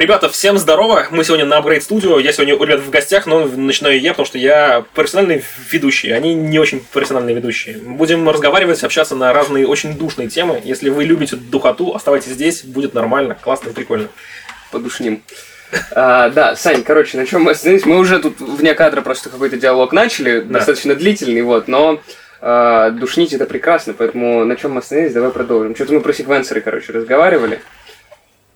Ребята, всем здорово! Мы сегодня на Upgrade Studio. Я сегодня у ребят в гостях, но начинаю я, потому что я профессиональный ведущий. Они не очень профессиональные ведущие. Будем разговаривать, общаться на разные очень душные темы. Если вы любите духоту, оставайтесь здесь, будет нормально, классно и прикольно. Подушним. А, да, Сань, короче, на чем мы остановились? Мы уже тут вне кадра просто какой-то диалог начали, Да. достаточно длительный, вот, но а, душнить это прекрасно, поэтому на чем мы остановились, давай продолжим. Что-то мы про секвенсоры, короче, разговаривали.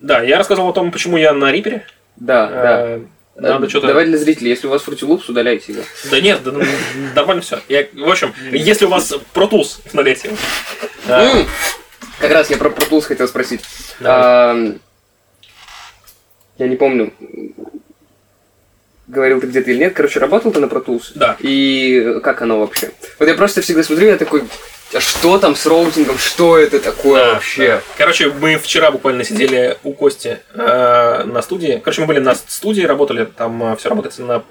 Да, я рассказывал о том, почему я на Рипере. Да, да. Э, Надо Э, что-то... Давай для зрителей, если у вас Loops, удаляйте его. Да нет, да, ну, нормально все. В общем, если у вас Pro Tools в налете, э, М, Как раз я про Pro Tools хотел спросить. Давай. А, Я не помню, говорил ты где-то или нет. Короче, работал ты на Pro Tools? Да. И как оно вообще? Вот я просто всегда смотрю, я такой, что там с роутингом, что это такое Да, вообще? да. Короче, мы вчера буквально сидели у Кости э, на студии. Короче, мы были на студии, работали, там все работает на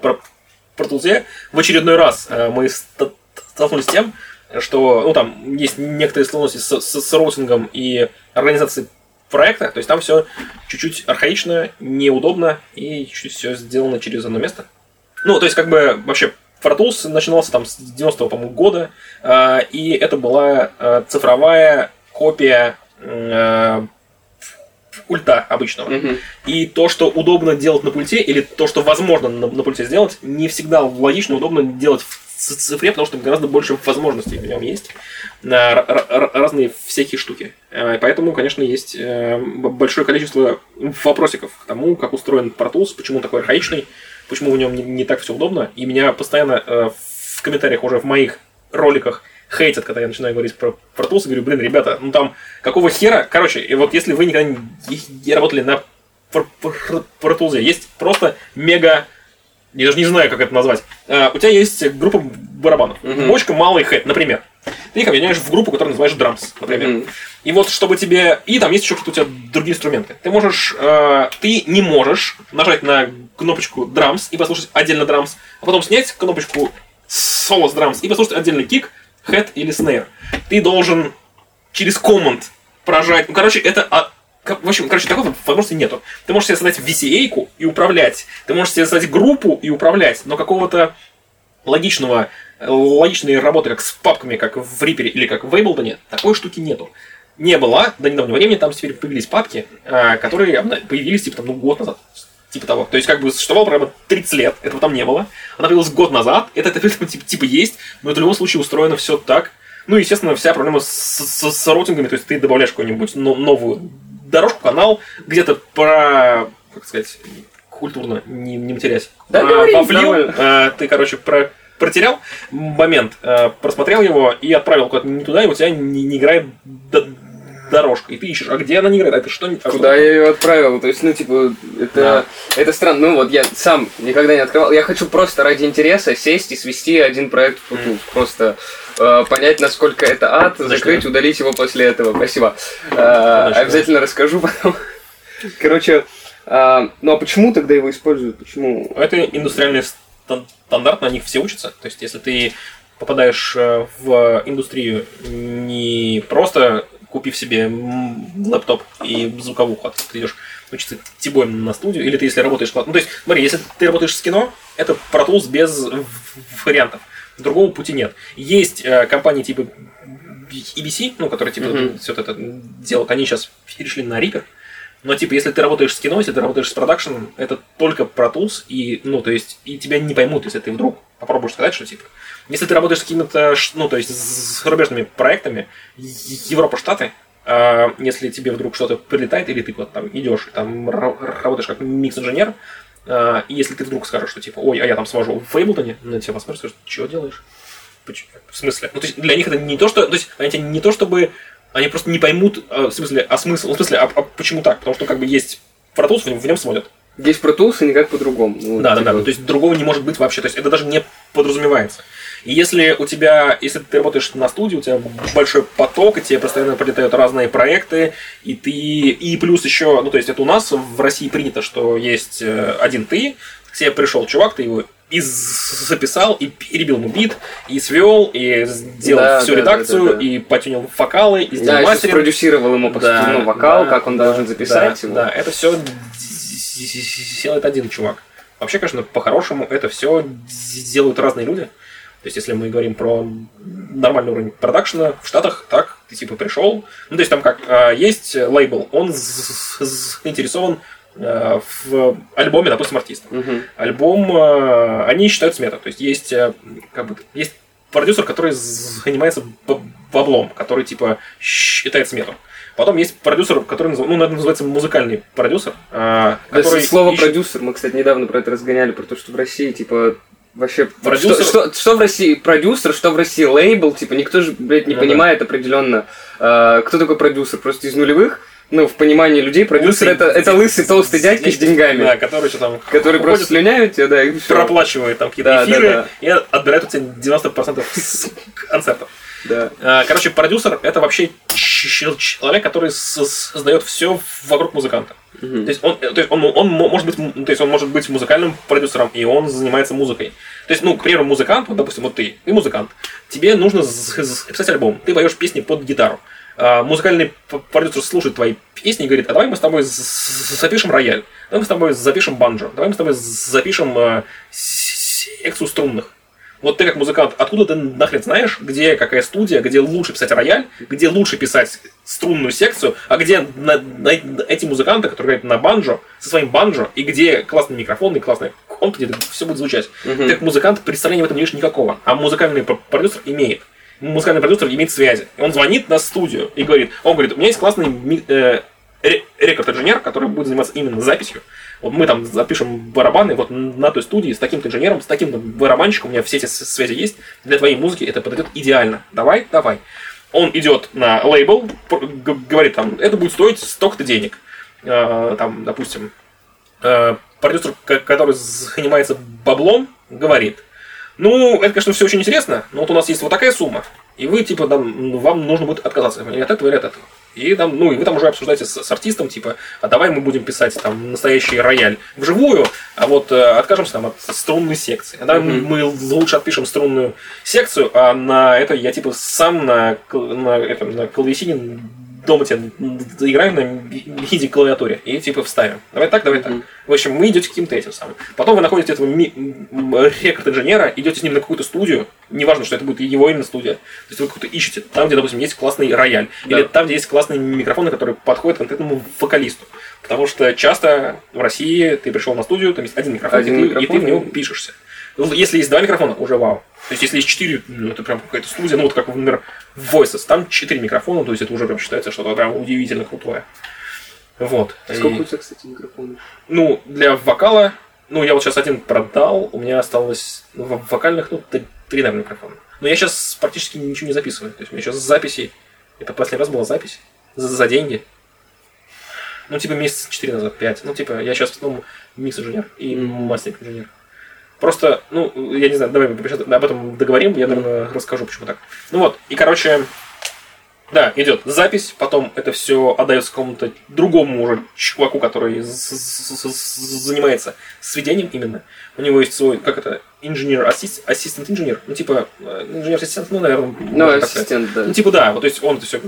Tools. В очередной раз э, мы ст- столкнулись с тем, что ну, там есть некоторые сложности с, с- с роутингом и организацией проекта. То есть там все чуть-чуть архаично, неудобно и чуть-чуть все сделано через одно место. Ну, то есть, как бы вообще Tools начинался там с 90-го, по-моему, года, э, и это была э, цифровая копия э, ульта обычного. Мгм. И то, что удобно делать на пульте, или то, что возможно на, на пульте сделать, не всегда логично удобно делать в цифре, потому что гораздо больше возможностей в нем есть. На разные всякие штуки. Поэтому, конечно, есть большое количество вопросиков к тому, как устроен Pro Tools, почему он такой архаичный, почему в нем не, не так все удобно. И меня постоянно э, в комментариях уже в моих роликах хейтят, когда я начинаю говорить про Pro Tools, и говорю, блин, ребята, ну там, какого хера? Короче, и вот если вы никогда не, не работали на Tools, есть просто мега я даже не знаю, как это назвать. А, у тебя есть группа барабанов. Мгм. Бочка, малый хэт, например. Ты их объединяешь в группу, которую называешь драмс, например. Мгм. И вот чтобы тебе... И там есть еще какие-то у тебя другие инструменты. Ты можешь... э, ты не можешь нажать на кнопочку drums и послушать отдельно драмс, а потом снять кнопочку соло с драмс и послушать отдельно кик, хэт или снейр. Ты должен через команд прожать... Ну, короче, это... а, в общем, короче, такой возможности нету. Ты можешь себе создать VCA-ку и управлять. Ты можешь себе создать группу и управлять, но какого-то логичного, э, логичной работы, как с папками, как в Reaper или как в Ableton, такой штуки нету. Не было до недавнего времени, там теперь появились папки, э, которые появились типа там, ну, год назад. Типа того. То есть, как бы существовало прямо 30 лет, этого там не было. Она появилась год назад, это, это типа, типа есть, но это в любом случае устроено все так. Ну, естественно, вся проблема с, с- с роутингами, то есть ты добавляешь какую-нибудь но- новую дорожку, канал, где-то про, как сказать, культурно не, не матерясь. Да, а, говори, нормально. э, ты, короче, про протерял момент, э, просмотрел его и отправил куда-то не туда, и у тебя не, не играет дорожка. И ты ищешь, а где она не играет? А это что? а Куда что? я ее отправил? То есть, ну, типа, это, это странно. Ну, вот я сам никогда не открывал. Я хочу просто ради интереса сесть и свести один проект в Tools. Просто э, понять, насколько это ад, Значит, закрыть, да. удалить его после этого. Спасибо. Э, обязательно расскажу потом. Короче, э, ну а почему тогда его используют? Почему? Это индустриальный стан- стандарт, на них все учатся. То есть, если ты попадаешь э, в индустрию не просто купив себе лэптоп и звуковуху, а ты идешь учиться тибоем на студию, или ты если работаешь... Ну, то есть, смотри, если ты работаешь с кино, это Pro Tools без вариантов. Другого пути нет. Есть э, компании типа EBC, ну, которые типа Мгм. все это делают, они сейчас перешли на Reaper. Но типа, если ты работаешь с кино, если ты работаешь с продакшеном, это только Pro Tools, и, ну, то есть, и тебя не поймут, если ты вдруг попробуешь сказать, что типа. Если ты работаешь с какими-то, ну, то есть, с зарубежными проектами, Европа, Штаты, а, если тебе вдруг что-то прилетает, или ты вот там идешь, там ра- работаешь как микс-инженер, а, и если ты вдруг скажешь, что типа, ой, а я там свожу в Ableton, на тебя посмотрят, скажут, что делаешь? Поч- В смысле? Ну, то есть для них это не то, что. То есть они не то, чтобы. Они просто не поймут, а, в смысле, а смысл. Ну, в смысле, а, а почему так? Потому что как бы есть Pro Tools, в нем, сводят. Здесь Pro Tools и никак по-другому. Ну, Да, да, типа, да. То есть другого не может быть вообще. То есть это даже не подразумевается. И если у тебя, если ты работаешь на студии, у тебя большой поток, и тебе постоянно прилетают разные проекты, и ты, и плюс еще, ну то есть это у нас в России принято, что есть э, один ты, к тебе пришел чувак, ты его и записал, и перебил ему бит, и свел, и сделал Да, всю да, да, редакцию, да, да. и потюнил вокалы, и сделал Да, мастеринг. спродюсировал ему по Да, ну, вокал, да, как он да, должен записать да, его. Да, это все делает один чувак. Вообще, конечно, по-хорошему это все делают разные люди. То есть, если мы говорим про нормальный уровень продакшена в Штатах, так, ты типа пришел. Ну, то есть, там как, а, есть лейбл, он заинтересован в альбоме, допустим, артиста. Мгм. Альбом, а, они считают смета. То есть, есть, а, как бы, есть продюсер, который занимается баблом, который, типа, считает смету. Потом есть продюсер, который, ну, наверное, называется музыкальный продюсер, а, Да, который слово ищет- продюсер, мы, кстати, недавно про это разгоняли, про то, что в России, типа, вообще... Продюсер- Что, что, что в России продюсер, что в России лейбл, типа, никто же, блядь, не Ну да. понимает определенно, э, кто такой продюсер, просто из нулевых, ну, в понимании людей, продюсер Лысый- это, это лысый толстый дядька с деньгами, Да, который что там который просто слюняют тебя, да, и всё. проплачивает там какие-то Да, да, эфиры да. и отбирает у тебя 90% с концертов. Да. А, Короче, продюсер это вообще человек, который создает все вокруг музыканта. То есть он, то есть он, он мо- может быть, то есть он может быть музыкальным продюсером, и он занимается музыкой. То есть, ну, к примеру, музыкант, вот, допустим, вот ты, ты музыкант, тебе нужно записать альбом, ты поешь песни под гитару. А, музыкальный продюсер слушает твои песни и говорит, а давай мы с тобой запишем рояль, давай мы с тобой запишем банджо, давай мы с тобой запишем э, секцию струнных. Вот ты как музыкант, откуда ты нахрен знаешь, где какая студия, где лучше писать рояль, где лучше писать струнную секцию, а где на- на- эти музыканты, которые играют на банджо, со своим банджо, и где классный микрофон и классный комп, где все будет звучать. Мгм. Ты как музыкант представления в этом не имеешь никакого, а музыкальный продюсер имеет. Музыкальный продюсер имеет связи. Он звонит на студию и говорит, он говорит, у меня есть классный э, ре- рекорд-инженер, который будет заниматься именно записью. Вот мы там запишем барабаны вот на той студии с таким-то инженером, с таким барабанщиком, у меня все эти связи есть. Для твоей музыки это подойдет идеально. Давай, давай. Он идет на лейбл, говорит там, это будет стоить столько-то денег. Э, там, допустим, э, продюсер, ко- который занимается баблом, говорит, ну, это, конечно, все очень интересно, но вот у нас есть вот такая сумма, и вы, типа, там, ну, вам нужно будет отказаться от этого, или от этого. И там, ну, и вы там уже обсуждаете с, с артистом, типа, а давай мы будем писать там настоящий рояль вживую, а вот э, откажемся там от струнной секции. А давай Мгм. мы лучше отпишем струнную секцию, а на это я типа сам на, на, этом, на клавесине дома тебе заиграем на MIDI клавиатуре и типа вставим. Давай так, давай так. В общем, вы идете каким-то этим самым. Потом вы находите этого рекорд-инженера, идете с ним на какую-то студию, неважно, что это будет его именно студия. То есть вы какую-то ищете, там, где, допустим, есть классный рояль, Да. или там, где есть классные микрофоны, которые подходят конкретному вокалисту. Потому что часто в России ты пришел на студию, там есть один микрофон, Один и, ты, и микрофон, ты в него пишешься. Ну, Если есть два микрофона, уже вау. То есть, если есть четыре, ну, это прям какая-то студия, ну, вот как, например, в Voices, там четыре микрофона, то есть, это уже прям считается что-то прям удивительно крутое. Вот. Сколько И- у тебя, кстати, микрофонов? ну, для вокала, ну, я вот сейчас один продал, у меня осталось ну, в вокальных, ну, три, три, наверное, микрофона. Но я сейчас практически ничего не записываю. То есть у меня сейчас записи, это последний раз была запись за, за деньги. Ну, типа месяца четыре назад, пять. Ну, типа, я сейчас основном микс-инженер и Мгм. мастеринг-инженер. Просто, ну, я не знаю, давай об этом договорим, я, наверное, расскажу, почему так. Ну вот, и, короче, да, идет запись, потом это все отдается какому-то другому уже чуваку, который занимается сведением именно. У него есть свой, как это, инженер, ассистент инженер, ну типа э, инженер ассистент, ну наверное. Ну, ассистент, да. Ну типа да, вот то есть он это все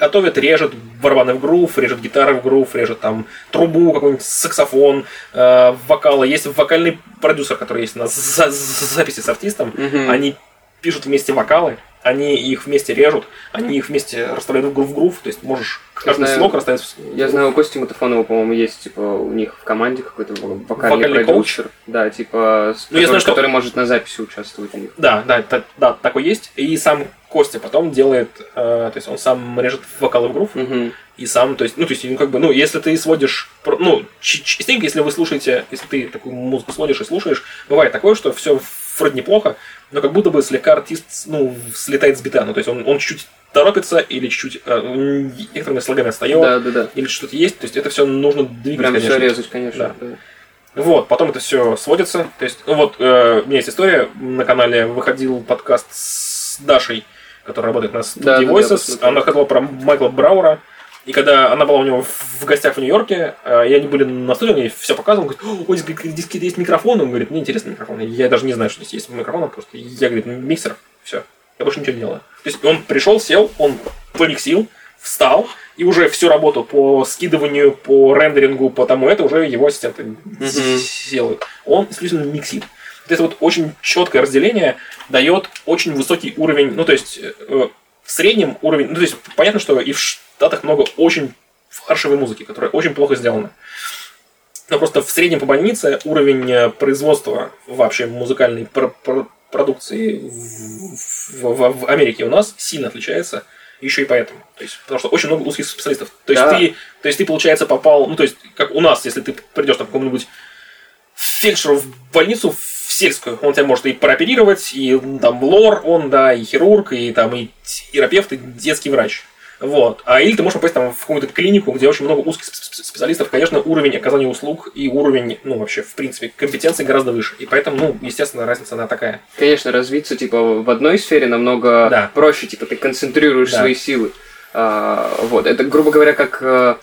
готовит, режет барабаны в грув, режет гитары в грув, режет там трубу, какой-нибудь саксофон, э, вокалы. Есть вокальный продюсер, который есть на за- за- записи с артистом. Мгм. Они пишут вместе вокалы, они их вместе режут, они их вместе расставляют в грув, в грув, то есть можешь каждый знаю. слог расставить. в- Я знаю, у Кости Матафонова, по-моему, есть, типа, у них в команде какой-то вокальный, Вокальный продюсер. Да, типа, с- Ну, я который, знаю, что- который может на записи участвовать у них. Да, да, та- да, такой есть. И сам Костя потом делает, э, то есть он сам режет вокалы в грув, Мгм. и сам, то есть, ну, то есть, ну, как бы, ну, если ты сводишь, ну, частенько, если вы слушаете, если ты такую музыку сводишь и слушаешь, бывает такое, что все вроде неплохо, но как будто бы слегка артист, ну, слетает с бита, ну, то есть он, он чуть-чуть торопится или чуть-чуть э, некоторыми слогами отстает, Да, да, да. или что-то есть, то есть это все нужно двигать, Прям конечно. все резать, конечно. да. Вот, потом это все сводится. То есть, ну вот, э, у меня есть история, на канале выходил подкаст с Дашей, которая работает на студии Да, да, да, Voices. посмотрел. она рассказывала про Майкла Браура. И когда она была у него в гостях в Нью-Йорке, э, и они были на студии, он ей все показывал, он говорит, ой, здесь, какие-то есть микрофоны. Он говорит, мне интересны микрофоны. Я даже не знаю, что здесь есть микрофоны, просто я, говорит, миксер, все. Я больше ничего не делаю. То есть он пришел, сел, он помиксил, встал, и уже всю работу по скидыванию, по рендерингу, по тому это уже его ассистенты Мгм. делают. Он исключительно миксит. Вот это вот очень четкое разделение дает очень высокий уровень, ну то есть э, в среднем уровень, ну то есть понятно, что и в Штатах много очень фаршевой музыки, которая очень плохо сделана. Но просто в среднем по больнице уровень э, производства вообще музыкальной пр- пр- продукции в, в- в Америке у нас сильно отличается. Еще и поэтому. То есть, потому что очень много узких специалистов. То есть, Да. ты, то есть ты, получается, попал, ну, то есть, как у нас, если ты придешь там, к какому-нибудь фельдшеру в больницу сельскую, он тебя может и прооперировать, и там лор, он, да, и хирург, и там и терапевт, и детский врач. Вот. А или ты можешь попасть там в какую-то клинику, где очень много узких спе- спе- специалистов, конечно, уровень оказания услуг и уровень, ну, вообще, в принципе, компетенции гораздо выше. И поэтому, ну, естественно, разница она такая. Конечно, развиться, типа, в одной сфере намного Да. проще, типа, ты концентрируешь Да. свои силы. А, вот, это, грубо говоря, как э,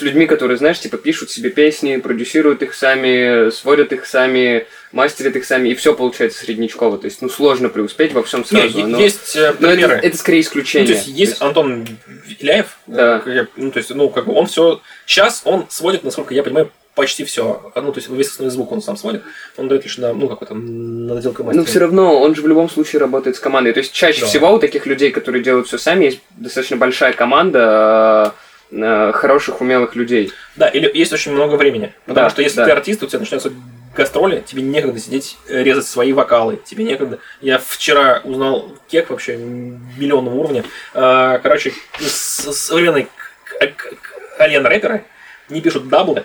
с людьми, которые, знаешь, типа, пишут себе песни, продюсируют их сами, сводят их сами, мастерят их сами, и все получается среднячково. То есть, ну, сложно преуспеть во всем сразу. е- но есть э, но это, примеры. это скорее Ну, исключение. то есть есть Антон Виляев, Да. как я- ну, то есть, ну, как бы он все. Сейчас он сводит, насколько я понимаю, почти все. Ну, то есть весь основной звук он сам сводит. Он дает лишь на, ну, какой-то на доделку Но все равно он же в любом случае работает с командой. То есть чаще Да. всего у таких людей, которые делают все сами, есть достаточно большая команда э, э, хороших, умелых людей. Да, или есть очень много времени. Потому Да, что если да. ты артист, у тебя начнется гастроли, тебе некогда сидеть, э, резать свои вокалы, тебе некогда. Я вчера узнал кек вообще миллионного уровня. А, Короче, современные к- к- к- колен-рэперы не пишут double ы,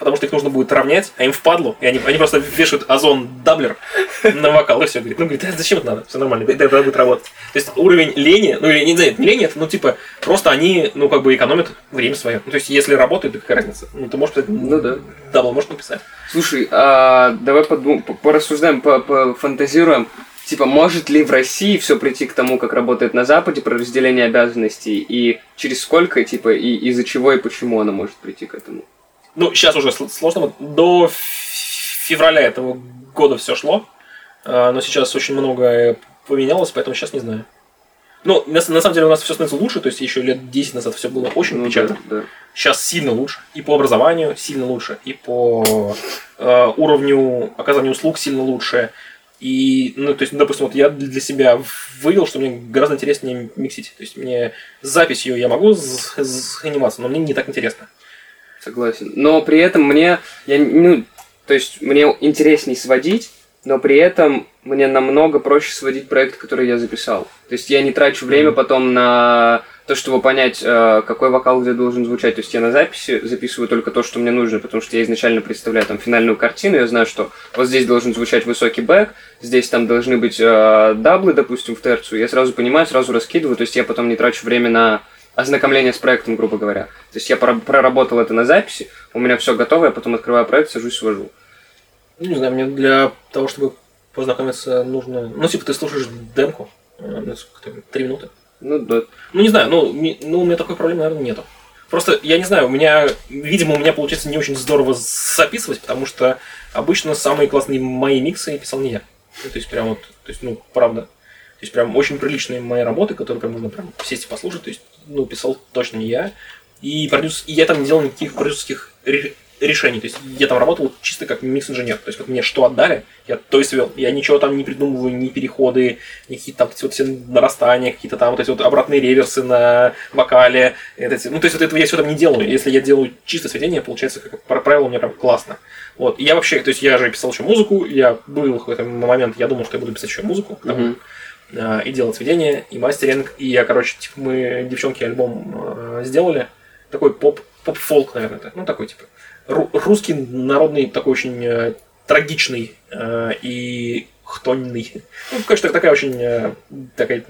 потому что их нужно будет равнять, а им впадлу, и они, они просто вешают Ozone Doubler на вокал, и все. Говорит, ну, говорит, «А зачем это надо? Все нормально, это будет работать. То есть уровень лени, ну, или не знаю, не лени, это, ну, типа, просто они, ну, как бы экономят время свое. Ну, то есть, если работает, то какая разница? Ну, ты можешь, Ну да. double можешь написать. Слушай, а давай подум- п- порассуждаем, по- пофантазируем. Типа, может ли в России все прийти к тому, как работает на Западе про разделение обязанностей, и через сколько, типа, и из-за чего и почему оно может прийти к этому? Ну, сейчас уже сл- сложно. Вот До февраля этого года все шло. А, Но сейчас очень многое поменялось, поэтому сейчас не знаю. Ну, на, на самом деле у нас все становится лучше, то есть еще лет 10 назад все было очень Ну, печально. да, да. Сейчас сильно лучше. И по образованию сильно лучше, и по э, уровню оказания услуг сильно лучше. И, ну, то есть, допустим, вот я для себя вывел, что мне гораздо интереснее миксить. То есть, мне с записью я могу заниматься, но мне не так интересно. Согласен. Но при этом мне, я, ну, то есть мне интересней сводить, но при этом мне намного проще сводить проект, который я записал. То есть я не трачу время потом на то, чтобы понять, э, какой вокал где должен звучать. То есть я на записи записываю только то, что мне нужно, потому что я изначально представляю там финальную картину, я знаю, что вот здесь должен звучать высокий бэк, здесь там должны быть э, даблы, допустим, в терцию. Я сразу понимаю, сразу раскидываю, то есть я потом не трачу время на ознакомление с проектом, грубо говоря. То есть я проработал это на записи, у меня все готово, я потом открываю проект, сажусь, свожу. Ну, не знаю, мне для того, чтобы познакомиться, нужно... Ну, типа, ты слушаешь демку, э, ну, три минуты. Ну да. Ну, не знаю, ну, ну, у меня такой проблемы, наверное, нету. Просто, я не знаю, у меня, видимо, у меня получается не очень здорово записывать, потому что обычно самые классные мои миксы писал не я. Ну, то есть, прям вот, то есть, ну, правда. То есть, прям очень приличные мои работы, которые прям можно прям сесть и послушать. То есть, ну, писал точно не я. И, продюс... и я там не делал никаких продюсерских ре- решений. То есть, я там работал чисто как микс-инженер. То есть, вот мне что отдали, я то и свел. Я ничего там не придумываю, ни переходы, ни какие-то там вот все нарастания, какие-то там вот эти вот обратные реверсы на вокале. Это, ну, то есть, вот этого я все там не делаю. Если я делаю чисто сведение, получается, как по правилу, мне прям классно. Вот. И я вообще, то есть, я же писал еще музыку, я был в какой-то момент, я думал, что я буду писать еще музыку. тому. А, и делать сведения, и мастеринг. И я, короче, типа, мы, девчонки, альбом э, сделали. Такой поп, поп-фолк, наверное, это. Ну, такой, типа, ру- русский, народный, такой очень э, трагичный э, и хтонный. Ну, конечно, такая очень э, такая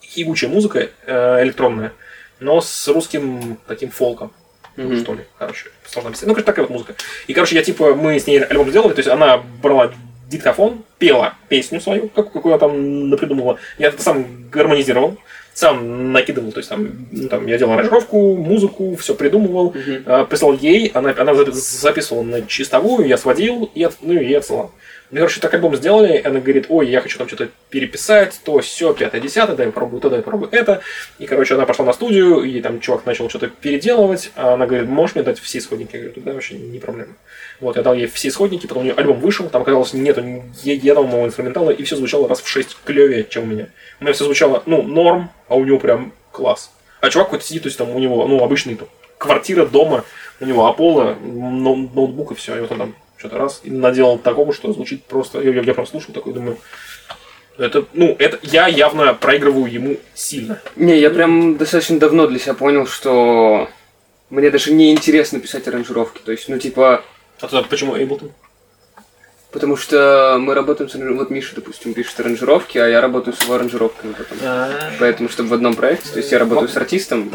тягучая музыка э, электронная, но с русским таким фолком. Мгм. Что ли, короче, сложно объяснить. Ну, короче, такая вот музыка. И, короче, я, типа, мы с ней альбом сделали, то есть она брала диктофон, пела песню свою, как, какую я там напридумывала. Я это сам гармонизировал, сам накидывал, то есть там, ну, там я делал аранжировку, музыку, все придумывал, Мгм. э, прислал ей, она, она запи- записывала на чистовую, я сводил, и, от- ну, и я отсылал. Мы, короче, так альбом сделали, она говорит, ой, я хочу там что-то переписать, то все, пятое, десятое, дай попробую то, дай попробую это. И, короче, она пошла на студию, и там чувак начал что-то переделывать, а она говорит, можешь мне дать все исходники? Я говорю, да, вообще не проблема. Вот, я дал ей все исходники, потом у нее альбом вышел, там оказалось нету ни единого инструментала, и все звучало раз в шесть клевее, чем у меня. У меня все звучало, ну, норм, а у него прям класс. А чувак какой-то сидит, то есть там у него, ну, обычный там, квартира дома, у него Аполло, ноу- ноутбук и все, и вот он там что-то раз и наделал такого, что звучит просто. Я, я, я прям слушал такой, думаю. Это, ну, это я явно проигрываю ему сильно. Не, я прям достаточно давно для себя понял, что мне даже не интересно писать аранжировки. То есть, ну, типа, А то почему Эйблтон? Потому что мы работаем с. Вот Миша, допустим, пишет аранжировки, а я работаю с его аранжировками потом. Поэтому, чтобы в одном проекте, то есть я работаю с артистом.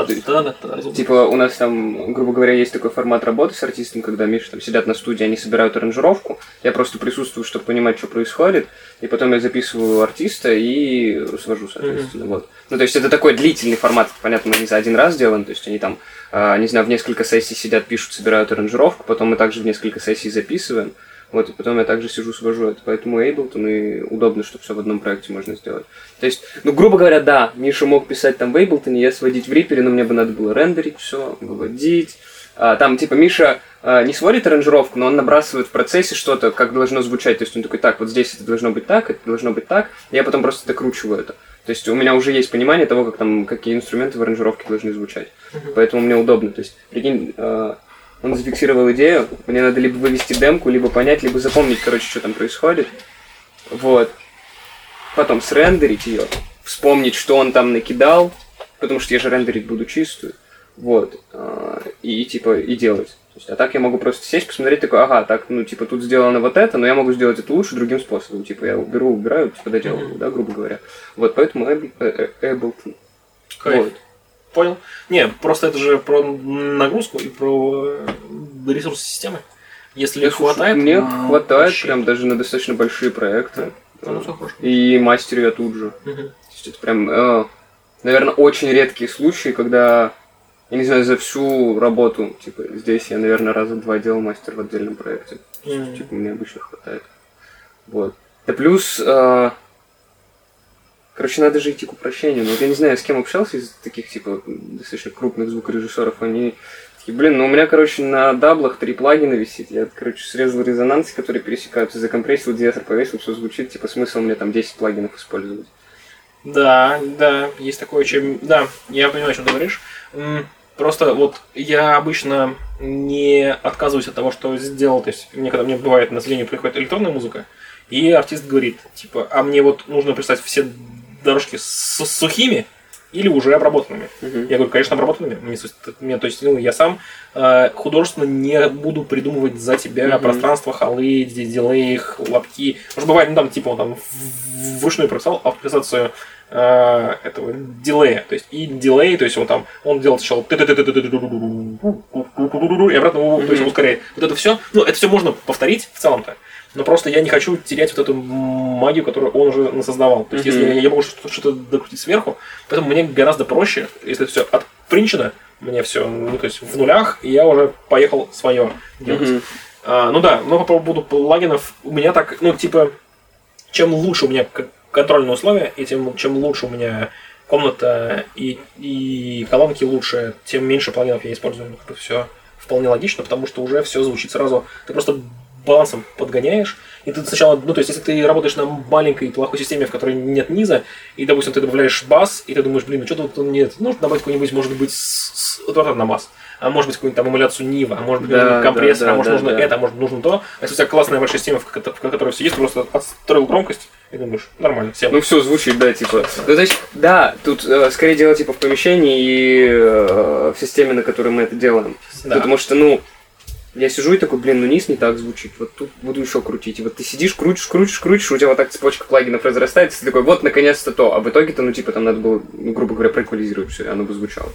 Типа у нас там, грубо говоря, есть такой формат работы с артистом, когда Миша там сидят на студии, они собирают аранжировку, я просто присутствую, чтобы понимать, что происходит, и потом я записываю артиста и свожу, соответственно, вот. Ну, то есть это такой длительный формат, понятно, мы не за один раз делаем, то есть они там, а, не знаю, в несколько сессий сидят, пишут, собирают аранжировку, потом мы также в несколько сессий записываем, вот, и потом я также сижу, свожу это. Поэтому Ableton и удобно, что все в одном проекте можно сделать. То есть, ну, грубо говоря, да, Миша мог писать там в Ableton, я сводить в Reaper, но мне бы надо было рендерить все, выводить. А, там, типа, Миша а, не сводит аранжировку, но он набрасывает в процессе что-то, как должно звучать. То есть он такой, так, вот здесь это должно быть так, это должно быть так. Я потом просто докручиваю это. То есть у меня уже есть понимание того, как там, какие инструменты в аранжировке должны звучать. Поэтому мне удобно. То есть, прикинь, а, он зафиксировал идею, мне надо либо вывести демку, либо понять, либо запомнить, короче, что там происходит. Вот. Потом срендерить ее, вспомнить, что он там накидал, потому что я же рендерить буду чистую. Вот. а, И типа, и делать. То есть, а так я могу просто сесть, посмотреть, такой, ага, так, ну, типа, тут сделано вот это, но я могу сделать это лучше другим способом. Типа, я уберу, убираю, типа, доделываю, да, грубо говоря. Вот, поэтому э, э, Ableton. Кайф. Вот. Понял? Не, просто это же про нагрузку и про э, ресурсы системы. Если слушай, хватает... Мне м, хватает вообще. прям даже на достаточно большие проекты. Ну. И мастерю я тут же. Мгм. То есть это прям, э, наверное, очень редкие случаи, когда, я не знаю, за всю работу, типа, здесь я, наверное, раза два делал мастер в отдельном проекте. Мгм. Типа, мне обычно хватает. Вот. Да плюс, э, короче, надо же идти к упрощению. Ну, вот я не знаю, с кем общался из таких, типа, достаточно крупных звукорежиссеров, они такие, блин, ну у меня, короче, на даблах три плагина висит. Я, короче, срезал резонансы, которые пересекаются, закомпрессил, диэсер повесил, все звучит, типа, смысл мне там 10 плагинов использовать. Да, да, есть такое, чем... Да, я понимаю, о чем ты говоришь. Просто вот я обычно не отказываюсь от того, что сделал. То есть мне когда мне бывает на зрение приходит электронная музыка, и артист говорит, типа, а мне вот нужно представить все дорожки с сухими или уже обработанными. Мгм. Я говорю, конечно, обработанными. То есть, мне, то есть, ну, я сам э, художественно не буду придумывать за тебя Мгм. пространство, холы, ди- дилей, хлопки. Может, бывает, ну, там, типа, он там вручную прописал автоматизацию э, этого дилея. То есть, и дилей, то есть, он там, он делал сначала и обратно, то есть, ускоряет. Вот это все, ну, это все можно повторить в целом-то. Но просто я не хочу терять вот эту магию, которую он уже насоздавал. То есть, если я, я могу что-то, докрутить сверху, поэтому мне гораздо проще, если все отпринчено, мне все, ну, то есть в нулях, и я уже поехал свое делать. А, ну да, но по поводу плагинов, у меня так, ну, типа, чем лучше у меня контрольные условия, и тем чем лучше у меня комната и, и колонки лучше, тем меньше плагинов я использую. Ну, все вполне логично, потому что уже все звучит сразу. Ты просто балансом подгоняешь, и ты сначала, ну, то есть, если ты работаешь на маленькой плохой системе, в которой нет низа, и, допустим, ты добавляешь бас, и ты думаешь, блин, ну что тут нет, ну, добавить какой-нибудь, может быть, с, с, вот это на бас, а может быть, какую-нибудь там эмуляцию Нива, а может быть, Да, компрессор, да, а может, да, нужно да. это, а может, нужно то. А если у тебя классная большая система, в ко- в которой все есть, просто отстроил громкость, и думаешь, нормально, всем. Ну все звучит, да, типа. Ну, то есть, да, тут э, скорее дело типа в помещении и э, в системе, на которой мы это делаем. Да. Потому что, ну, я сижу и такой, блин, ну низ не так звучит, вот тут буду еще крутить. И вот ты сидишь, крутишь, крутишь, крутишь, у тебя вот так цепочка плагинов разрастается, ты такой, вот, наконец-то то. А в итоге-то, ну, типа, там надо было, ну, грубо говоря, проэквализировать все, и оно бы звучало.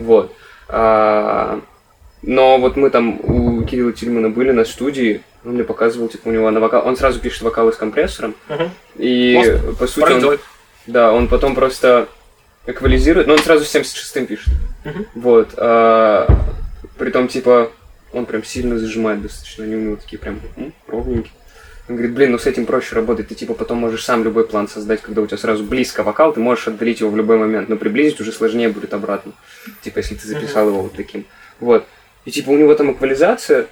Вот. А, но вот мы там у Кирилла Тильмана были на студии, Он мне показывал, типа, у него на вокал... Он сразу пишет вокалы с компрессором. Мгм. И, Классно. по сути, Правильно он- делает. да, он потом просто эквализирует, но он сразу с 76-м пишет. Мгм. Вот. А, притом, типа, он прям сильно зажимает достаточно, они у него такие прям ровненькие. Он говорит, блин, ну с этим проще работать, ты типа потом можешь сам любой план создать, когда у тебя сразу близко вокал, ты можешь отдалить его в любой момент, но приблизить уже сложнее будет обратно. Типа, если ты записал его вот таким. Вот. И типа у него там эквализация,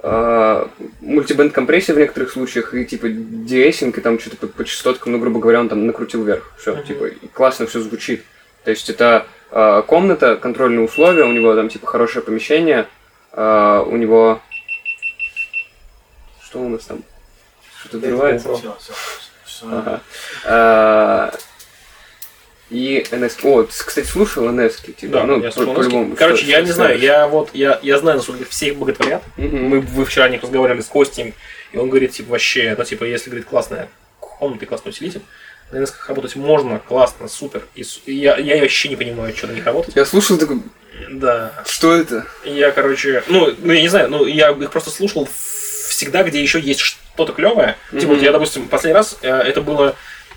а, мультибенд компрессия в некоторых случаях, и типа деэссинг, и там что-то по, по частоткам, ну, грубо говоря, он там накрутил вверх. Все, Мгм. типа, классно все звучит. То есть это а, комната, контрольные условия, у него там типа хорошее помещение, а, у него... Что у нас там? Что-то взрывается? Все, все, все. Ага. А, И NS... О, ты, кстати, слушал NS? Типа, Да, ну, я по- слушал по-любому. английский. Короче, Что- я что не знаю, скажешь? я вот, я, я знаю, насколько все их боготворят. Мгм. Мы вы вчера о них разговаривали с Костем, и он говорит, типа, вообще, ну, типа, если, говорит, классная комната и классный усилитель, на NS работать можно, классно, супер. И, я, я вообще не понимаю, что на них работать. Я слушал такой, Да. что это? Я, короче, ну, ну, я не знаю, ну, я их просто слушал всегда, где еще есть что-то клевое. Типа, вот я, допустим, последний раз, э, это было,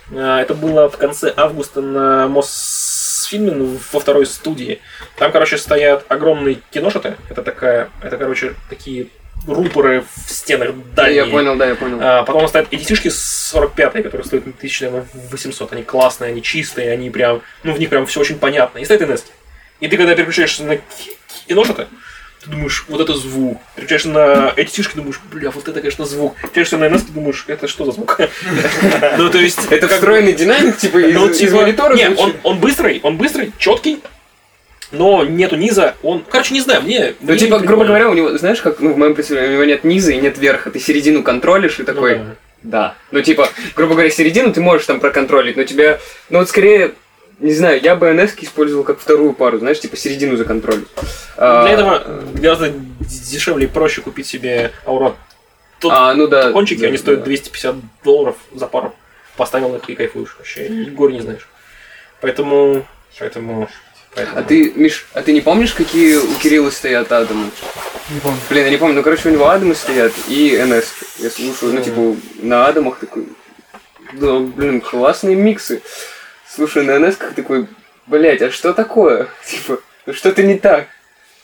э, это было в конце августа на Мосфильме ну, во второй студии. Там, короче, стоят огромные киношоты. Это такая, это, короче, такие рупоры в стенах дальние. Я понял, да, я понял. А, потом стоят эдитишки 45 которые стоят 1800. Они классные, они чистые, они прям, ну, в них прям все очень понятно. И стоят NS. И ты, когда переключаешься на ки- киношоты, ты думаешь, вот это звук. Переключаешься на эдитишки, думаешь, бля, вот это, конечно, звук. Переключаешься на NS, ты думаешь, это что за звук? Ну, то есть... Это как встроенный динамик, типа, из, ну, из типа, монитора не, звучит? он, быстрый, он быстрый, четкий, но нету низа. Он, короче, не знаю, мне. Ну, типа, грубо говоря, у него, знаешь, как, ну, в моем представлении, у него нет низа и нет верха. Ты середину контролишь и Ну такой, да. да. Ну, типа, грубо говоря, середину ты можешь там проконтролить, но тебе, ну, вот скорее, не знаю, я бы NS использовал как вторую пару, знаешь, типа, середину законтролить. А, Для этого гораздо дешевле и проще купить себе Aura Тут а, ну да. кончики, да, они стоят да. 250 долларов за пару. Поставил их и кайфуешь вообще. И горе не знаешь. Поэтому... Поэтому... поэтому- А ты, Миш, а ты не помнишь, какие у Кирилла стоят Адамы? Не помню. Блин, я не помню, ну, короче, у него Адамы стоят и NS. Я слушаю, ну, типа, на Адамах такой, да, блин, классные миксы. Слушаю на NS такой, блять, а что такое? Типа, ну что-то не так.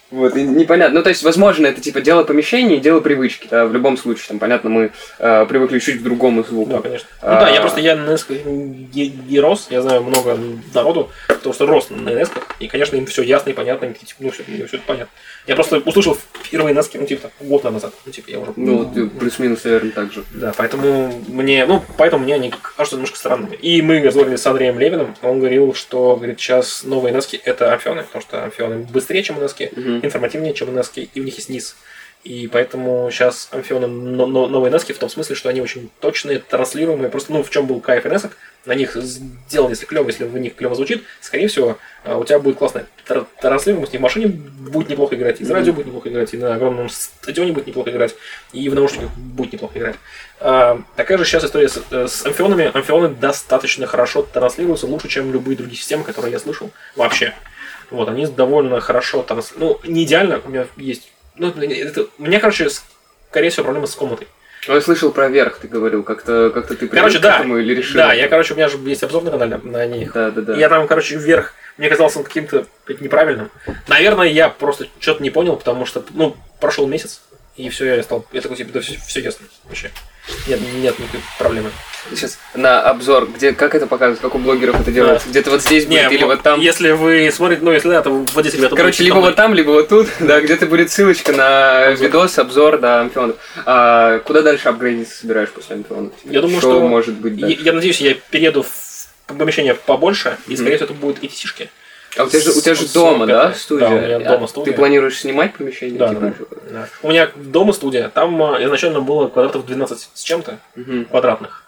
Вот, и непонятно. Ну, то есть, возможно, это типа дело помещения и дело привычки. Да, в любом случае, там, понятно, мы э, привыкли чуть к другому звуку. Да, конечно. Ну А- да, я просто я на NES не, не рос, я знаю много народу, потому что рос на NES, и, конечно, им все ясно и понятно, такие, типа, ну, все, это понятно. Я просто услышал впервые NES, ну, типа, год назад, ну, типа, я уже... Ну, вот, э, плюс-минус, наверное, так же. Да, поэтому мне, ну, поэтому мне они кажутся немножко странными. И мы разговаривали с Андреем Левиным, он говорил, что, говорит, сейчас новые NES это амфионы, потому что амфионы быстрее, чем NES, Мгм. информативнее, чем NES, и в них есть низ. И поэтому сейчас амфионы но- но- новые NES в том смысле, что они очень точные, транслируемые. Просто, ну, в чем был кайф NES, на них сделано, если клево, если в них клево звучит, скорее всего, а, у тебя будет классная тр- транслируемость, и в машине будет неплохо играть, и из радио будет неплохо играть, и на огромном стадионе будет неплохо играть, и в наушниках будет неплохо играть. А, такая же сейчас история с, э, с амфионами. Амфионы достаточно хорошо транслируются, лучше, чем любые другие системы, которые я слышал вообще. Вот, они довольно хорошо транслируют. Ну, не идеально, у меня есть... Ну, это, меня, короче, скорее всего, проблема с комнатой. Ну, я слышал про верх, ты говорил, как-то как ты привык Короче, к да. этому или решил? Да, я, короче, у меня же есть обзор на канале на них. Да, да, да. Я там, короче, вверх, мне казался он каким-то неправильным. Наверное, я просто что-то не понял, потому что, ну, прошел месяц, и все, я стал, я такой, типа, да, все, все ясно, вообще. Нет, нет никакой проблемы. Сейчас на обзор, где как это показывают, как у блогеров это делается? Где-то вот здесь будет, или вот там. Если вы смотрите, ну, если да, то здесь ребята Короче, либо вот там, либо вот тут, да, где-то будет ссылочка на видос, обзор, да, амфионов. А куда дальше апгрейдиться собираешь после амфионов? Я думаю, что, что- может быть Я, я надеюсь, я перееду в помещение побольше, и, скорее всего, это будут и тишки. А у тебя же, у тебя же дома, да, да, студия? у меня А дома студия. Ты планируешь снимать помещение? Да, типа, да, да. У меня дома студия, там а, изначально было квадратов 12 с чем-то Мгм. квадратных.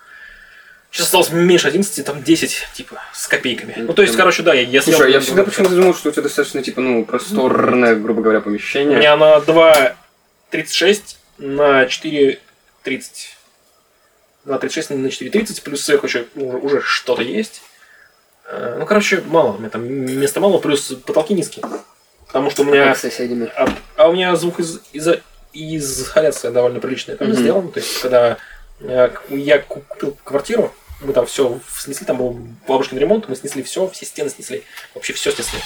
Сейчас осталось меньше 11, там 10, типа, с копейками. Ну, Ну, то есть, короче, да, я, я Слушай, я всегда почему-то думал, что у тебя достаточно, типа, ну, просторное, грубо говоря, У помещение. меня на 2,36 на 4,30. 2,36 на 4,30, плюс сверху еще уже, уже что-то есть. Э, Ну, короче, мало. У меня там места мало, плюс потолки низкие. Потому что у меня... Как с соседями. А, а у меня звук из, изо- изоляция довольно приличная там Мгм. сделана. То есть, когда я ку- купил квартиру, мы там все снесли, там был бабушкин ремонт, мы снесли все, все стены снесли, вообще все снесли.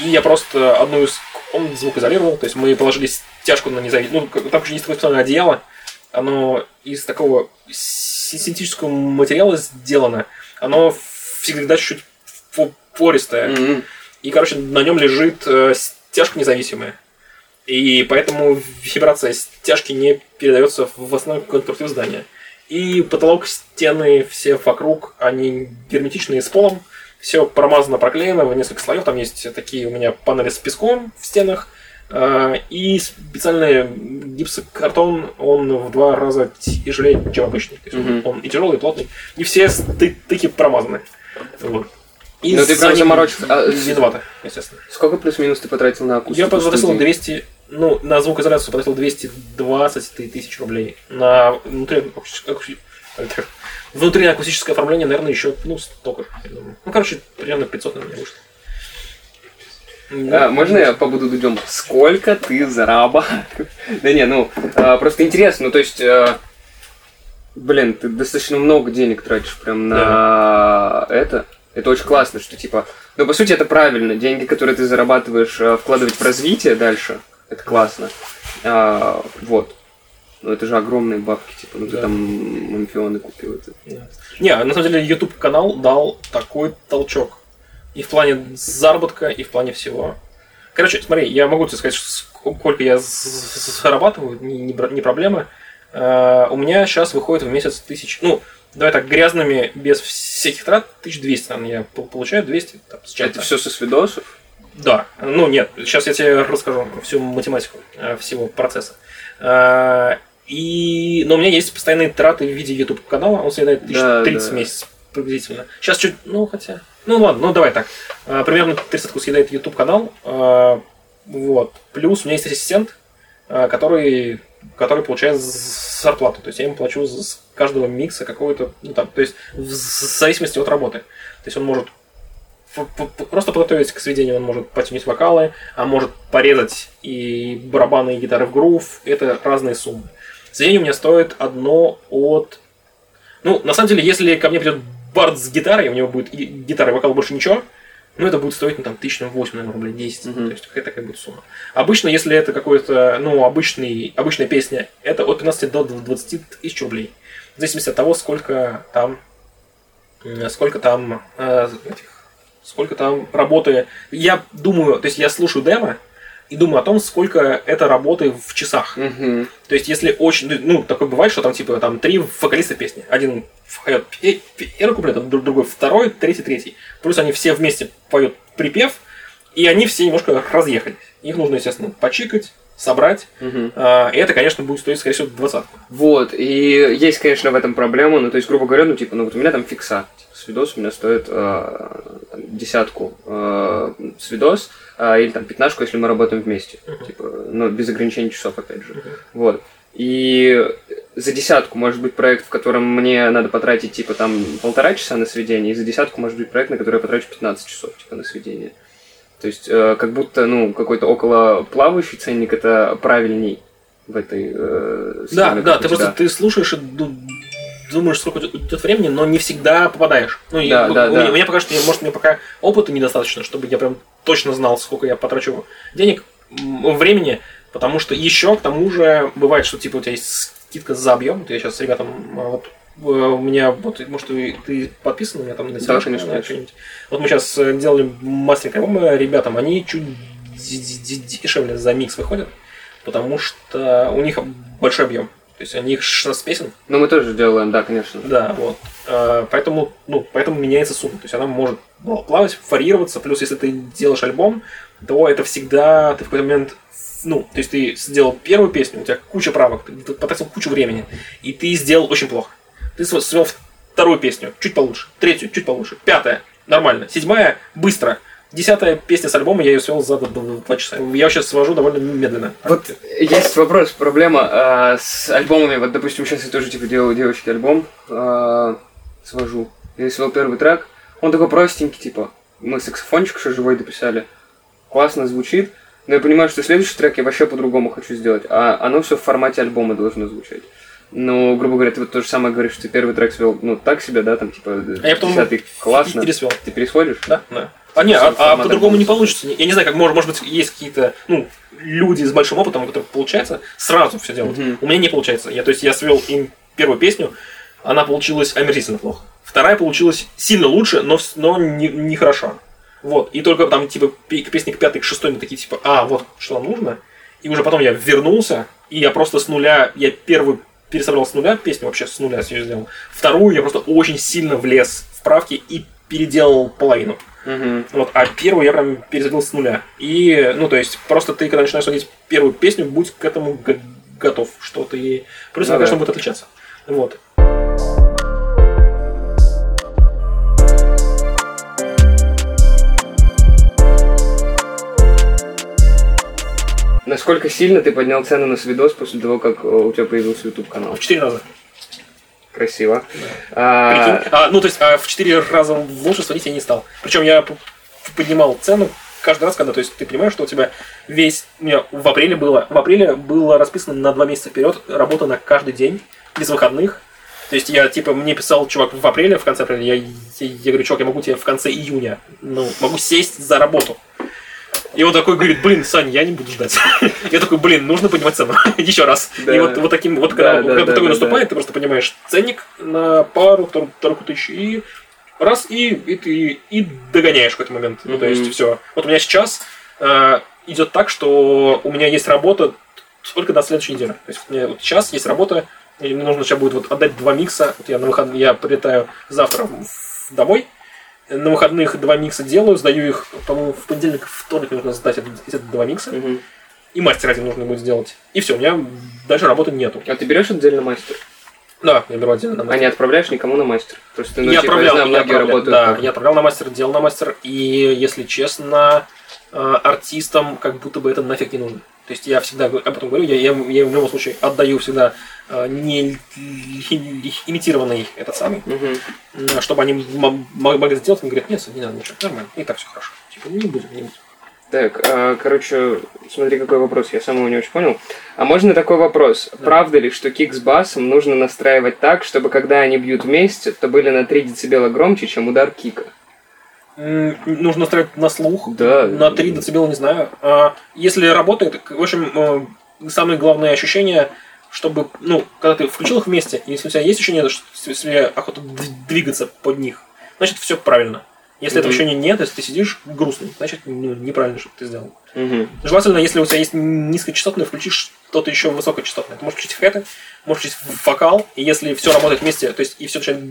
И я просто одну из комнат звукоизолировал, то есть мы положили стяжку на независимую, ну, там же есть такое специальное одеяло, оно из такого си- синтетического материала сделано, оно всегда чуть-чуть пористое, Мгм. и, короче, на нем лежит э, стяжка независимая. И поэтому вибрация стяжки не передается в основной конструктив здания. И потолок, стены, все вокруг, они герметичные с полом. Все промазано, проклеено в несколько слоев. Там есть такие у меня панели с песком в стенах. э, И специальный гипсокартон, он в два раза тяжелее, чем обычный. То есть он- Мгм. он и тяжелый, и плотный. И все стыки промазаны. Вот. И Ну, ты прям заморочился. А, Виновата, естественно. Сколько плюс-минус ты потратил на акустику? Я потратил студии? 200, ну, на звукоизоляцию потратил 220 ты- тысяч рублей. На внутри, внутри акустическое оформление, наверное, еще, ну, столько же, я думаю. Ну, короче, примерно 500, наверное, вышло. А, можно я побуду дудем? Сколько ты зарабатываешь? Да не, ну, а, просто интересно, ну, то есть, а, блин, ты достаточно много денег тратишь прям на это. Это очень классно, что, типа, ну, по сути, это правильно. Деньги, которые ты зарабатываешь, а, вкладывать в развитие дальше, это классно. А, вот. Ну, это же огромные бабки, типа, ну, ты Да. там мамфионы купил. Это. Не, на самом деле, YouTube канал дал такой толчок. И в плане заработка, и в плане всего. Короче, смотри, я могу тебе сказать, сколько я зарабатываю, не, не проблема. Э, У меня сейчас выходит в месяц тысяч, ну, давай так, грязными, без всяких трат, 1200, наверное, я пол- получаю 200 там, с. Это все со свидосов? Да, ну нет, сейчас я тебе расскажу всю математику э, всего процесса. Э, И, но у меня есть постоянные траты в виде YouTube канала, он съедает Да, 1030 да. в месяц приблизительно. Сейчас чуть, ну хотя, ну ладно, ну давай так, Э, примерно 30 съедает YouTube канал, вот, плюс у меня есть ассистент, который, который получает зарплату, то есть я ему плачу с каждого микса какой-то, ну там, то есть в зависимости от работы. То есть он может просто подготовить к сведению, он может потянуть вокалы, а может порезать и барабаны, и гитары в грув. Это разные суммы. Сведение у меня стоит одно от... Ну, на самом деле, если ко мне придет бард с гитарой, у него будет гитара и вокал больше ничего, ну, это будет стоить, ну, там, тысяч на 8, наверное, рублей 10. Мгм. То есть, какая такая будет сумма. Обычно, если это какой-то, ну, обычный, обычная песня, это от 15 до 20 тысяч рублей. В зависимости от того, сколько там, сколько там э, этих сколько там работы. Я думаю, то есть я слушаю демо и думаю о том, сколько это работы в часах. Угу. То есть, если очень, ну, такое бывает, что там, типа, там три вокалиста песни. Один поет пе- первый куплет, а друг- другой второй, третий, третий. Плюс они все вместе поют припев, и они все немножко разъехались. Их нужно, естественно, почикать, собрать. Угу. И это, конечно, будет стоить, скорее всего, двадцатку. Вот, и есть, конечно, в этом проблема, ну, то есть, грубо говоря, ну, типа, ну, вот у меня там фикса, типа, свидос у меня стоит э, там, десятку э, свидос, э, или там пятнашку, если мы работаем вместе, Мгм. типа, но без ограничений часов, опять же, Мгм. вот. И за десятку может быть проект, в котором мне надо потратить, типа, там, полтора часа на сведение, и за десятку может быть проект, на который я потрачу 15 часов, типа, на сведение. То есть, э, как будто, ну, какой-то около плавающий ценник это правильней в этой э, Да, схеме, да, у ты просто ты слушаешь и ду- думаешь, сколько идет- времени, но не всегда попадаешь. Ну, Да, у, да, у да. меня, мне пока что, может, мне пока опыта недостаточно, чтобы я прям точно знал, сколько я потрачу денег, времени, потому что еще к тому же бывает, что типа у тебя есть скидка за объем. Вот я сейчас ребятам а, вот э, у меня, вот, может, ты, подписан у меня там на Да, конечно, на что-нибудь. Вот мы сейчас э, делали мастеринг альбома ребятам, они чуть дешевле за микс выходят, потому что у них большой объем. То есть у них 16 песен, Ну, мы тоже делаем, да, конечно. да, вот. Э, Поэтому, ну, поэтому меняется сумма. То есть она может плавать, варьироваться. Плюс, если ты делаешь альбом, то это всегда ты в какой-то момент ну, то есть ты сделал первую песню, у тебя куча правок, ты потратил кучу времени, и ты сделал очень плохо. Ты св- свел вторую песню, чуть получше, третью, чуть получше, пятая, нормально, седьмая, быстро, десятая песня с альбома, я ее свел за два часа. Я сейчас свожу довольно медленно. Вот есть вопрос, проблема а, с альбомами. Вот, допустим, сейчас я тоже типа делаю девочки альбом, а, свожу. Я свел первый трек, он такой простенький, типа, мы саксофончик еще живой дописали, классно звучит, Но я понимаю, что следующий трек я вообще по-другому хочу сделать, а оно все в формате альбома должно звучать. Ну, грубо говоря, ты вот то же самое говоришь, что ты первый трек свел, ну, так себе, да, там, типа, А я потом десятый, классно. пересвел. Ты пересводишь? Да, да. А не, а, а по-другому не получится. Я не знаю, как может, может быть, есть какие-то, ну, люди с большим опытом, у которых получается сразу все делать. Мгм. У меня не получается. Я, то есть я свел им первую песню, она получилась омерзительно плохо. Вторая получилась сильно лучше, но, но не, не хорошо. Вот. И только там, типа, к песне к пятой, к шестой мы такие, типа, а, вот что нам нужно. И уже потом я вернулся, и я просто с нуля, я первую пересобрал с нуля песню, вообще с нуля все сделал. Вторую я просто очень сильно влез в правки и переделал половину. Мгм. Вот, а первую я прям перезабил с нуля. И, ну, то есть, просто ты, когда начинаешь сводить первую песню, будь к этому готов, что ты... Плюс Ну она, да. конечно, будет отличаться. Вот. Насколько сильно ты поднял цену на свидос после того, как э, у тебя появился YouTube канал? В четыре раза. Красиво. А, Прикинь? А, ну, то есть, а в четыре раза лучше сводить я не стал. Причем я поднимал цену каждый раз, когда, то есть, ты понимаешь, что у тебя весь... У меня в апреле было... В апреле было расписано на два месяца вперед работа на каждый день, без выходных. То есть я, типа, мне писал чувак в апреле, в конце апреля, я, я, я говорю, чувак, я могу тебе в конце июня, ну, могу сесть за работу. И он такой говорит, блин, Сань, я не буду ждать. Я такой, блин, нужно поднимать цену. Еще раз. Да. И вот, вот таким, вот когда, Да, да, когда да, такой наступает, ты просто понимаешь ценник на пару, вторую, вторую тысячу, и раз, и, и ты и догоняешь в какой-то момент. Ну, то есть, все. Вот у меня сейчас э, идет так, что у меня есть работа только до следующей недели. То есть у меня вот сейчас есть работа, и мне нужно сейчас будет вот отдать два микса. Вот я на выходные, я прилетаю завтра домой, на выходных два микса делаю, сдаю их, по-моему, в понедельник, вторник нужно сдать эти, два микса, мгм. и мастер один нужно будет сделать. И все, у меня дальше работы нету. А ты берешь отдельно мастер? Да, я беру отдельно на А мастер. не отправляешь никому на мастер? Просто, ну, я типа, отправлял, знаю, я многие отправлял, работают да, так. я отправлял на мастер, делал на мастер, и, если честно, э, артистам как будто бы это нафиг не нужно. То есть я всегда об этом говорю, я, я, я в любом случае отдаю всегда э, не имитированный этот самый, э, чтобы они могли сделать, они говорят, нет, не надо ничего, нормально, и так все хорошо. Типа, не будем, не будем. Так, а, короче, смотри, какой вопрос, я самого не очень понял. А можно такой вопрос? Правда ли, что кик с басом нужно настраивать так, чтобы когда они бьют вместе, то были на 3 дБ громче, чем удар кика? Нужно ставить на слух, Да. на 3 дБ, не знаю. А если работает, в общем, э, самое главное ощущение, чтобы, ну, когда ты включил их вместе, если у тебя есть ощущение, что себе охота двигаться под них, значит, все правильно. Если этого Мгм. ощущения нет, если ты сидишь грустный, значит, ну, неправильно, что ты сделал. Мгм. Желательно, если у тебя есть низкочастотное, включишь что-то еще высокочастотное. Ты можешь включить хэты, можешь включить вокал, и если все работает вместе, то есть и все начинает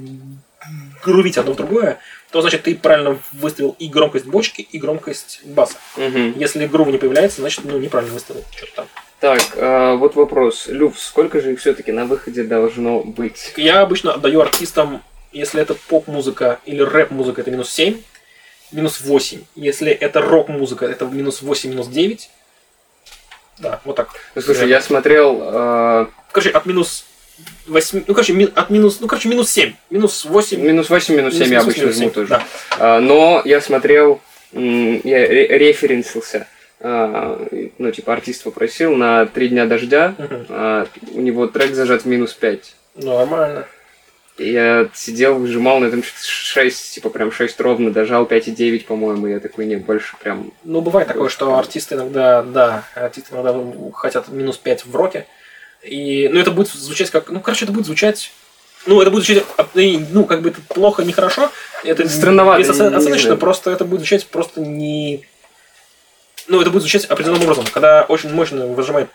грувить одно в другое, то значит ты правильно выставил и громкость бочки, и громкость баса. Мгм. Если грув не появляется, значит ну неправильно выставил что-то там. Так, а, вот вопрос. Люф, сколько же их все-таки на выходе должно быть? Я обычно отдаю артистам, если это поп-музыка или рэп-музыка, это минус 7, минус 8. Если это рок-музыка, это минус 8, минус 9. Да, вот так. Ну, слушай, я смотрел... а, Короче, от минус 8, ну, короче, ми- от минус, ну, короче, минус 7, минус 8. минус 8, минус 7 я минус обычно минус жму 7, тоже. Да. А, но я смотрел, я ре- референсился, а, ну, типа, артист попросил на три дня дождя, а, у него трек зажат в минус 5. Нормально. Я сидел, выжимал на этом 6, типа, прям 6 ровно, дожал 5,9, по-моему, я такой, не, больше прям... Ну, бывает такое, что артисты иногда, да, артисты иногда хотят минус 5 в роке. И, ну, это будет звучать как, ну, короче, это будет звучать, ну, это будет звучать, а, ну, как бы это плохо, нехорошо. Это Странновато, знаю. просто это будет звучать просто не... Ну, это будет звучать определенным образом. Когда очень мощно выжимает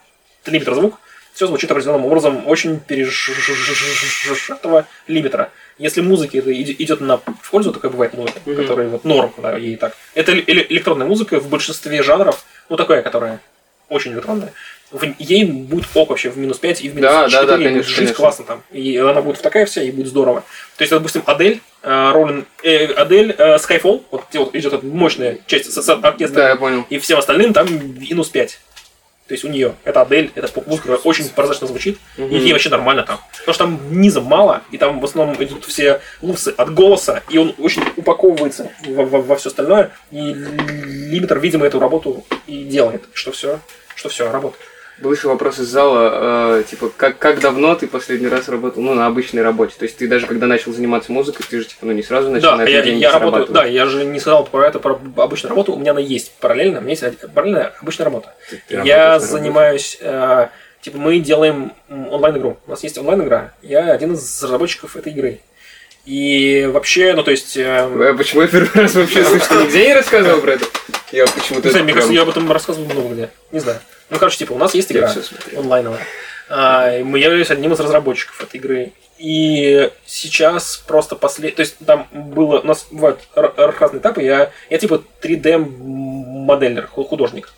лимитер звук, все звучит определенным образом, очень пережатого лимитера. Если музыке это идет на пользу, такая бывает музыка, Мгм. которая вот норм, да, ей так. Это эле- эле- электронная музыка в большинстве жанров, ну такая, которая очень электронная, в- ей будет ок вообще в минус 5 и в минус Да, да, 4, да, и будет конечно, жить конечно. классно там. И она будет в такая вся, и будет здорово. То есть, допустим, Адель, э, Роллин, э, Адель, э, Skyfall, вот где вот идет эта мощная часть с, с оркестра, Да, я понял. и всем остальным там минус 5. То есть у нее это Адель, это поп-музыка, которая очень прозрачно звучит, и Мгм. ей вообще нормально там. Потому что там низа мало, и там в основном идут все лупсы от голоса, и он очень упаковывается во, все остальное, и лимитер, видимо, эту работу и делает, что все, что все работает. Был еще вопрос из зала, э, типа, как, как давно ты последний раз работал, ну, на обычной работе? То есть ты даже когда начал заниматься музыкой, ты же, типа, ну, не сразу начал Да, на я, я работаю, да, я же не сказал про это, про обычную работу, у меня она есть параллельно, у меня есть параллельная обычная работа. Ты- ты Я занимаюсь, э, типа, мы делаем онлайн-игру. У нас есть онлайн-игра. Я один из разработчиков этой игры. И вообще, ну то есть... э, Э, Почему я первый раз вообще слышу, ты нигде не рассказывал про это? Я почему-то... не знаю, мне кажется, я об этом рассказывал много где. Не знаю. Ну, короче, типа, у нас есть игра онлайновая. А, мы являюсь одним из разработчиков этой игры. И сейчас просто послед... То есть там было... У нас бывают разные этапы. Я, я типа 3D-моделер, художник.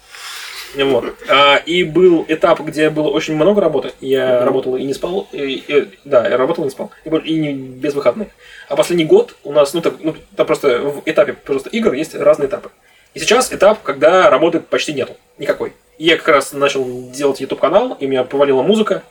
Вот. А, и был этап, где было очень много работы. Я Мгм. работал и не спал. И, и- да, я работал и не спал. И, и не без выходных. А последний год у нас, ну, так, ну, там просто в этапе просто игр есть разные этапы. И сейчас этап, когда работы почти нету. Никакой. Я как раз начал делать YouTube канал, и меня повалила музыка.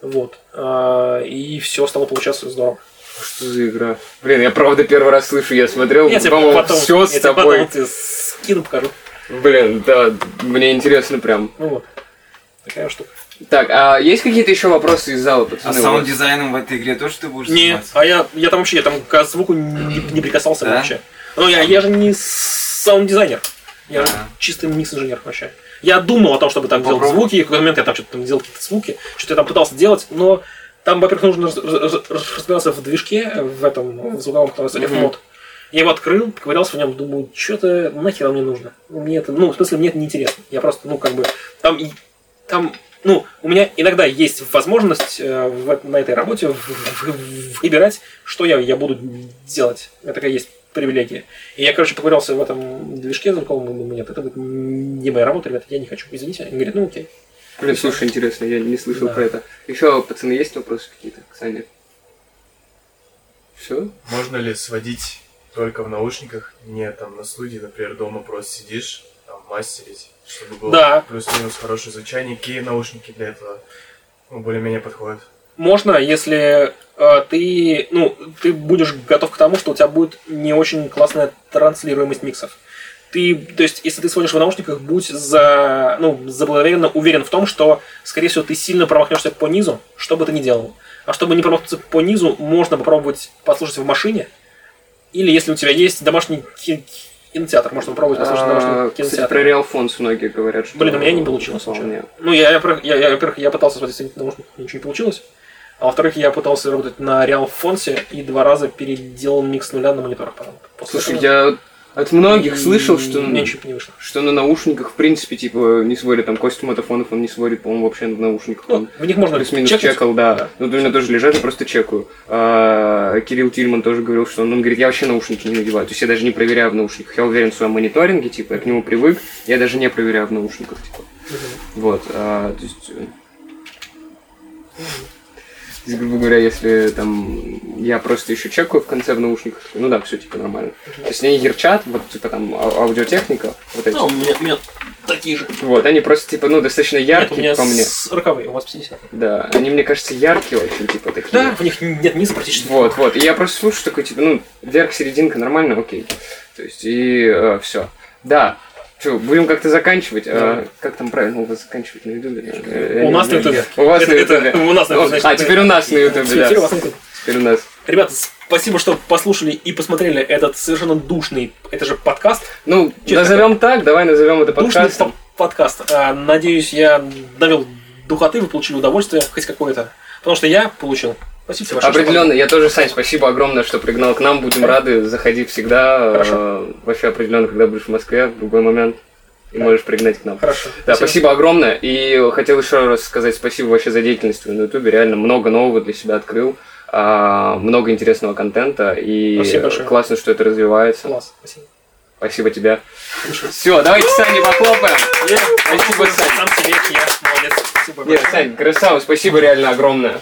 Вот. А, и все стало получаться здорово. Что за игра? Блин, я правда первый раз слышу, я смотрел, Я тебе по-моему, потом, все я с тобой. потом тебе скину, покажу. Блин, да, мне интересно прям. Ну вот. Такая штука. Так, а есть какие-то еще вопросы из зала, А пацаны? саунд-дизайном в этой игре тоже ты будешь Не, заниматься? а я, я там вообще, я там к звуку не, не прикасался Да? вообще. Ну, я, я же не саунд-дизайнер. Я же А. чистый микс-инженер вообще. Я думал о том, чтобы там делать Попробуй. звуки, и в какой-то момент я там что-то там делал какие-то звуки, что-то я там пытался делать, но там, во-первых, нужно раз- раз- раз- разбираться в движке, в этом, в звуковом, который называется. F-мод. Я его открыл, ковырялся в нем, думаю, что-то нахер мне нужно. Мне это, ну, в смысле, мне это не интересно. Я просто, ну, как бы, там, там, ну, у меня иногда есть возможность э, в- на этой работе в- в- выбирать, что я, я буду делать. Это такая есть привилегия. И я, короче, поковырялся в этом движке звуковом, думаю, нет, это будет не моя работа, ребята, я не хочу. Извините. Они говорят, ну окей. Блин, слушай, интересно, я не слышал Да. про это. Еще, пацаны, есть вопросы какие-то к Сане? Все? Можно ли сводить только в наушниках, не там на студии, например, дома просто сидишь, там мастерить, чтобы было Да. плюс-минус хорошее звучание, какие наушники для этого ну, более-менее подходят? Можно, если э, ты, ну, ты будешь готов к тому, что у тебя будет не очень классная транслируемость миксов. Ты, то есть, если ты сводишь в наушниках, будь за, ну, заблаговременно уверен в том, что, скорее всего, ты сильно промахнешься по низу, что бы ты ни делал. А чтобы не промахнуться по низу, можно попробовать послушать в машине. Или если у тебя есть домашний ки- кинотеатр, можно попробовать послушать А, Кстати, кинотеатре. про Real Fonts многие говорят, что... Блин, у меня не получилось. Ну, я, я, я, я, во-первых, я пытался сводить с наушников, ничего не получилось. А во-вторых, я пытался работать на Real Фонсе и два раза переделал микс с нуля на мониторах. После Слушай, этого я от многих слышал, что... ничего не вышло. Что на наушниках, в принципе, типа, не сводит, там, Костя Мотофонов, он не сводит, по-моему, вообще в наушниках. Ну, Он в них можно плюс-минус чекать. чекал, да. Ну, у меня тоже лежат, я просто чекаю. А, Кирилл Тильман тоже говорил, что он, он говорит, я вообще наушники не надеваю. То есть я даже не проверяю в наушниках. Я уверен в своем мониторинге, типа, я к нему привык, я даже не проверяю в наушниках, типа. Вот, а, то есть... э, есть, грубо говоря, если там я просто еще чекаю в конце в наушниках, ну да, все типа нормально. То есть они ярчат, вот типа там ау- аудиотехника, вот эти. Ну, у меня, у меня такие же. Вот, они просто типа, ну, достаточно Нет, у яркие меня по мне. с роковые, у вас 50. Да, они, мне кажется, яркие очень, типа такие. Да, в них нет низа практически. Вот, вот. И я просто слушаю такой, типа, ну, вверх, серединка, нормально, окей. То есть, и все. Да. Что, будем как-то заканчивать? А, как там правильно у вас заканчивать на ютубе? У нас на ютубе. У вас на ютубе. у нас на ютубе, А, теперь у нас на ютубе, да. Теперь у нас. Ребята, спасибо, что послушали и посмотрели этот совершенно душный, это же подкаст, Ну, назовем так, давай назовем это душный подкастом. по- подкаст. А, надеюсь, я довел духоты, вы получили удовольствие, хоть какое-то. Потому что я получил. Спасибо большое. Определенно, я тоже, Сань, спасибо огромное, что пригнал к нам. Будем рады, заходи всегда. Хорошо. Э, Вообще определенно, когда будешь в Москве, в другой момент. И можешь пригнать к нам. Хорошо. Да, спасибо огромное. И хотел еще раз сказать спасибо вообще за деятельность на Ютубе. Реально много нового для себя открыл. а, много интересного контента. И Спасибо большое. классно, что это развивается. Класс, спасибо. Спасибо тебе. Все, давайте Сане похлопаем. Спасибо, Сань. Сам себе, я молодец. Спасибо Нет. Сань, красава, спасибо реально огромное.